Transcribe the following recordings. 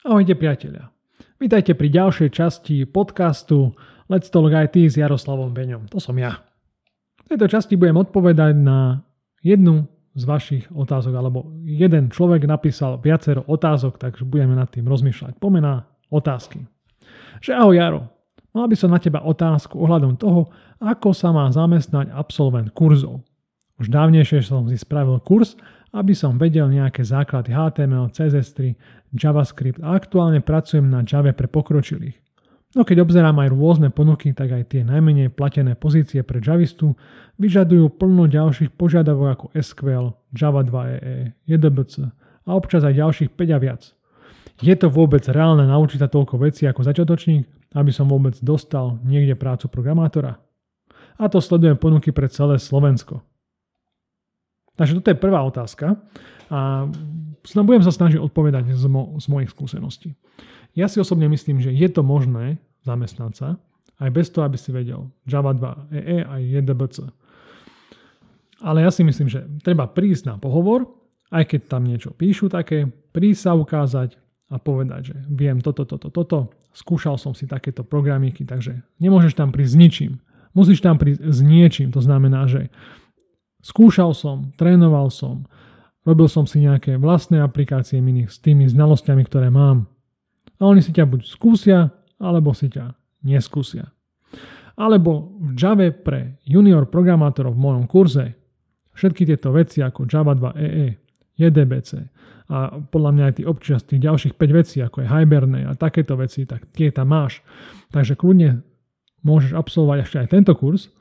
Ahojte priatelia. Vítajte pri ďalšej časti podcastu Let's Talk IT s Jaroslavom Beňom. To som ja. V tejto časti budem odpovedať na jednu z vašich otázok, alebo jeden človek napísal viacero otázok, takže budeme nad tým rozmýšľať. Pomená otázky. Že ahoj Jaro, mal by som na teba otázku ohľadom toho, ako sa má zamestnať absolvent kurzov. Už dávnejšie som si spravil kurz, aby som vedel nejaké základy HTML, CSS3, JavaScript a aktuálne pracujem na Java pre pokročilých. No keď obzerám aj rôzne ponuky, tak aj tie najmenej platené pozície pre Javistu vyžadujú plno ďalších požiadavok ako SQL, Java 2 EE, JDBC a občas aj ďalších 5 a viac. Je to vôbec reálne naučiť sa toľko vecí ako začiatočník, aby som vôbec dostal niekde prácu programátora? A to sledujem ponuky pre celé Slovensko. Takže toto je prvá otázka a budem sa snažiť odpovedať z, mo- z mojich skúseností. Ja si osobne myslím, že je to možné zamestnať sa, aj bez toho, aby si vedel Java 2 EE aj JDBC. Ale ja si myslím, že treba prísť na pohovor, aj keď tam niečo píšu také, prísť sa ukázať a povedať, že viem toto, toto, toto, skúšal som si takéto programiky, takže nemôžeš tam prísť s ničím. Musíš tam prísť s niečím, to znamená, že skúšal som, trénoval som, robil som si nejaké vlastné aplikácie mini s tými znalosťami, ktoré mám a oni si ťa buď skúsia, alebo si ťa neskúsia. Alebo v Java pre junior programátorov v mojom kurze všetky tieto veci ako Java 2 EE, JDBC a podľa mňa aj tí občas tých ďalších 5 vecí ako je Hibernate a takéto veci, tak tie tam máš. Takže kľudne môžeš absolvovať ešte aj tento kurz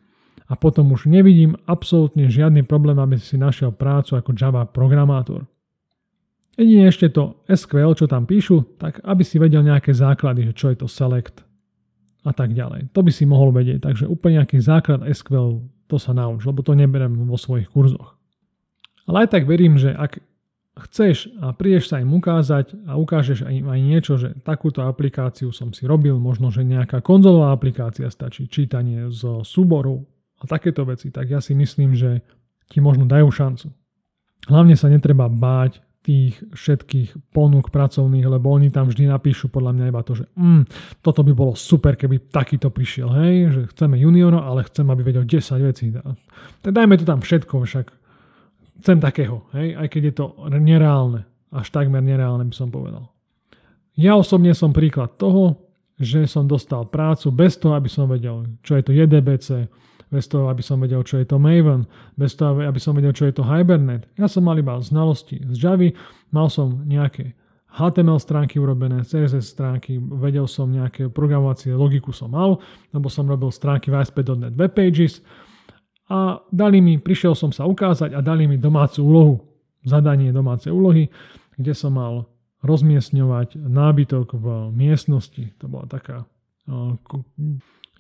a potom už nevidím absolútne žiadny problém, aby si našiel prácu ako Java programátor. Jedine ešte to SQL, čo tam píšu, tak aby si vedel nejaké základy, že čo je to select a tak ďalej. To by si mohol vedieť, takže úplne nejaký základ SQL to sa nauč, lebo to neberiem vo svojich kurzoch. Ale aj tak verím, že ak chceš a prídeš sa im ukázať a ukážeš im aj niečo, že takúto aplikáciu som si robil, možno, že nejaká konzolová aplikácia stačí, čítanie z súborov a takéto veci, tak ja si myslím, že ti možno dajú šancu. Hlavne sa netreba báť tých všetkých ponúk pracovných, lebo oni tam vždy napíšu podľa mňa iba to, že mm, toto by bolo super, keby takýto prišiel, hej, že chceme juniora, ale chcem, aby vedel 10 vecí. Tak dajme to tam všetko, však chcem takého, hej, aj keď je to nereálne, až takmer nereálne by som povedal. Ja osobne som príklad toho, že som dostal prácu bez toho, aby som vedel, čo je to JDBC, bez toho, aby som vedel, čo je to Maven, bez toho, aby som vedel, čo je to Hibernate. Ja som mal iba znalosti z Javy, mal som nejaké HTML stránky urobené, CSS stránky, vedel som nejaké programovacie logiku som mal, lebo som robil stránky v ASP.NET Webpages a dali mi, prišiel som sa ukázať a dali mi domácu úlohu, zadanie domácej úlohy, kde som mal rozmiestňovať nábytok v miestnosti. To bola taká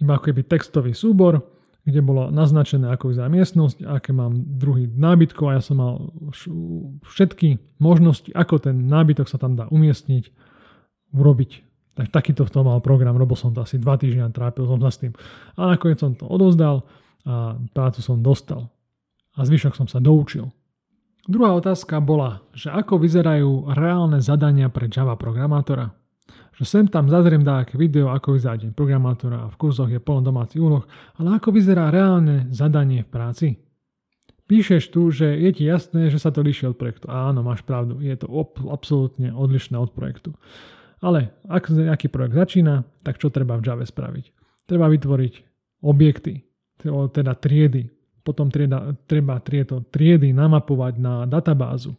iba ako keby textový súbor, kde bolo naznačené, ako vyzerá miestnosť, aké mám druhý nábytkov a ja som mal všetky možnosti, ako ten nábytok sa tam dá umiestniť, urobiť. Tak takýto to mal program, robil som to asi dva týždňa, trápil som sa s tým. A nakoniec som to odovzdal a prácu som dostal. A zvyšok som sa doučil. Druhá otázka bola, že ako vyzerajú reálne zadania pre Java programátora že sem tam zazriem dáke video, ako vyzerá deň programátora a v kurzoch je plno domácich úloh, ale ako vyzerá reálne zadanie v práci? Píšeš tu, že je ti jasné, že sa to líši od projektu. Áno, máš pravdu, je to op- absolútne odlišné od projektu. Ale ak nejaký projekt začína, tak čo treba v Java spraviť? Treba vytvoriť objekty, teda triedy. Potom trieda, treba tieto triedy namapovať na databázu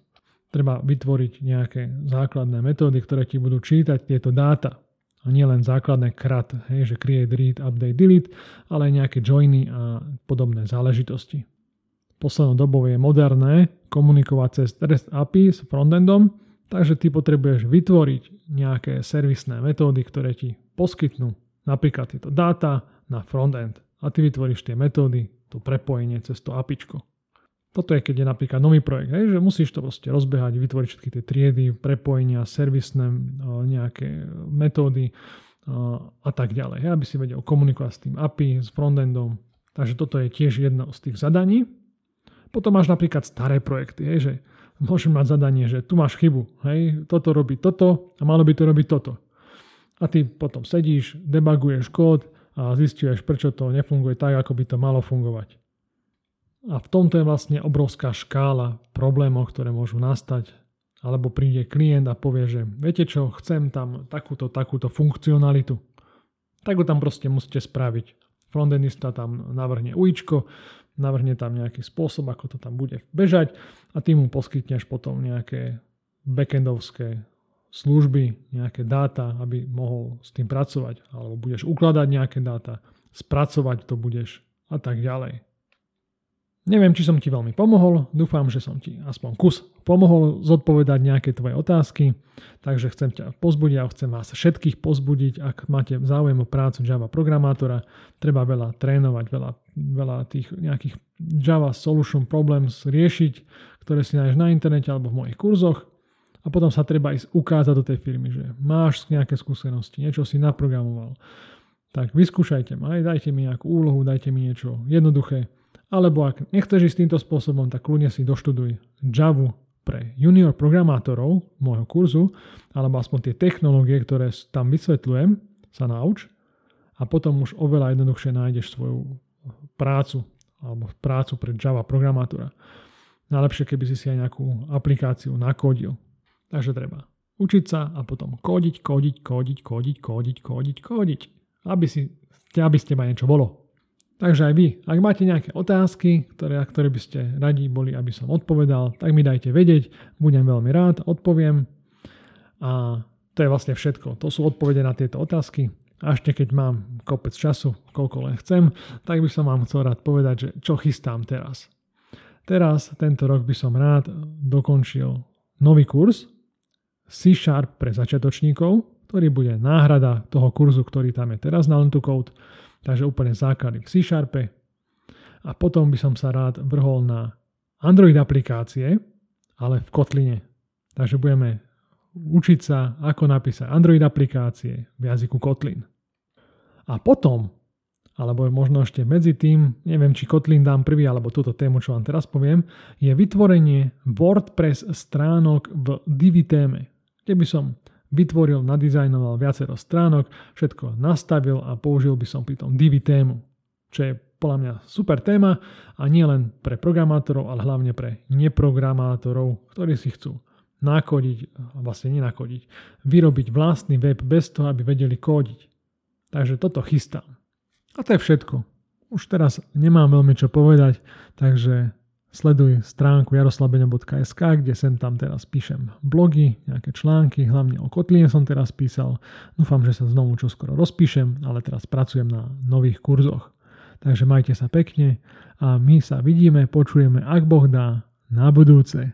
treba vytvoriť nejaké základné metódy, ktoré ti budú čítať tieto dáta. A nie len základné krat, hej, že create, read, update, delete, ale aj nejaké joiny a podobné záležitosti. Poslednou dobou je moderné komunikovať cez REST API s frontendom, takže ty potrebuješ vytvoriť nejaké servisné metódy, ktoré ti poskytnú napríklad tieto dáta na frontend. A ty vytvoríš tie metódy, to prepojenie cez to APIčko. Toto je, keď je napríklad nový projekt, hej, že musíš to proste rozbehať, vytvoriť všetky tie triedy, prepojenia, servisné nejaké metódy a tak ďalej, hej, aby si vedel komunikovať s tým API, s frontendom. Takže toto je tiež jedno z tých zadaní. Potom máš napríklad staré projekty, hej, že môžem mať zadanie, že tu máš chybu, hej, toto robí toto a malo by to robiť toto. A ty potom sedíš, debaguješ kód a zistuješ, prečo to nefunguje tak, ako by to malo fungovať. A v tomto je vlastne obrovská škála problémov, ktoré môžu nastať. Alebo príde klient a povie, že viete čo, chcem tam takúto, takúto funkcionalitu. Tak ho tam proste musíte spraviť. Frontendista tam navrhne uičko, navrhne tam nejaký spôsob, ako to tam bude bežať a ty mu poskytneš potom nejaké backendovské služby, nejaké dáta, aby mohol s tým pracovať. Alebo budeš ukladať nejaké dáta, spracovať to budeš a tak ďalej. Neviem, či som ti veľmi pomohol, dúfam, že som ti aspoň kus pomohol zodpovedať nejaké tvoje otázky, takže chcem ťa pozbudiť a chcem vás všetkých pozbudiť, ak máte záujem o prácu Java programátora, treba veľa trénovať, veľa, veľa tých nejakých Java Solution Problems riešiť, ktoré si nájdeš na internete alebo v mojich kurzoch a potom sa treba ísť ukázať do tej firmy, že máš nejaké skúsenosti, niečo si naprogramoval. Tak vyskúšajte ma, dajte mi nejakú úlohu, dajte mi niečo jednoduché, alebo ak nechceš ísť týmto spôsobom, tak kľudne si doštuduj Java pre junior programátorov môjho kurzu, alebo aspoň tie technológie, ktoré tam vysvetľujem, sa nauč a potom už oveľa jednoduchšie nájdeš svoju prácu alebo prácu pre Java programátora. Najlepšie, keby si si aj nejakú aplikáciu nakodil. Takže treba učiť sa a potom kódiť, kódiť, kódiť, kódiť, kódiť, kódiť, kódiť, aby, si, aby ste ma niečo bolo. Takže aj vy, ak máte nejaké otázky, ktoré, ktoré by ste radi boli, aby som odpovedal, tak mi dajte vedieť, budem veľmi rád, odpoviem. A to je vlastne všetko. To sú odpovede na tieto otázky. A ešte keď mám kopec času, koľko len chcem, tak by som vám chcel rád povedať, že čo chystám teraz. Teraz, tento rok by som rád dokončil nový kurz C Sharp pre začiatočníkov, ktorý bude náhrada toho kurzu, ktorý tam je teraz na Lentu Code Takže úplne základy v C Sharpe. A potom by som sa rád vrhol na Android aplikácie, ale v Kotline. Takže budeme učiť sa, ako napísať Android aplikácie v jazyku Kotlin. A potom, alebo možno ešte medzi tým, neviem, či Kotlin dám prvý, alebo túto tému, čo vám teraz poviem, je vytvorenie WordPress stránok v Divi téme, kde by som vytvoril, nadizajnoval viacero stránok, všetko nastavil a použil by som pri tom Divi tému, čo je podľa mňa super téma a nie len pre programátorov, ale hlavne pre neprogramátorov, ktorí si chcú nakodiť, vlastne nenakodiť, vyrobiť vlastný web bez toho, aby vedeli kódiť. Takže toto chystám. A to je všetko. Už teraz nemám veľmi čo povedať, takže Sleduj stránku jaroslabeňo.sk, kde sem tam teraz píšem blogy, nejaké články, hlavne o Kotline som teraz písal. Dúfam, že sa znovu čoskoro rozpíšem, ale teraz pracujem na nových kurzoch. Takže majte sa pekne a my sa vidíme, počujeme, ak Boh dá, na budúce.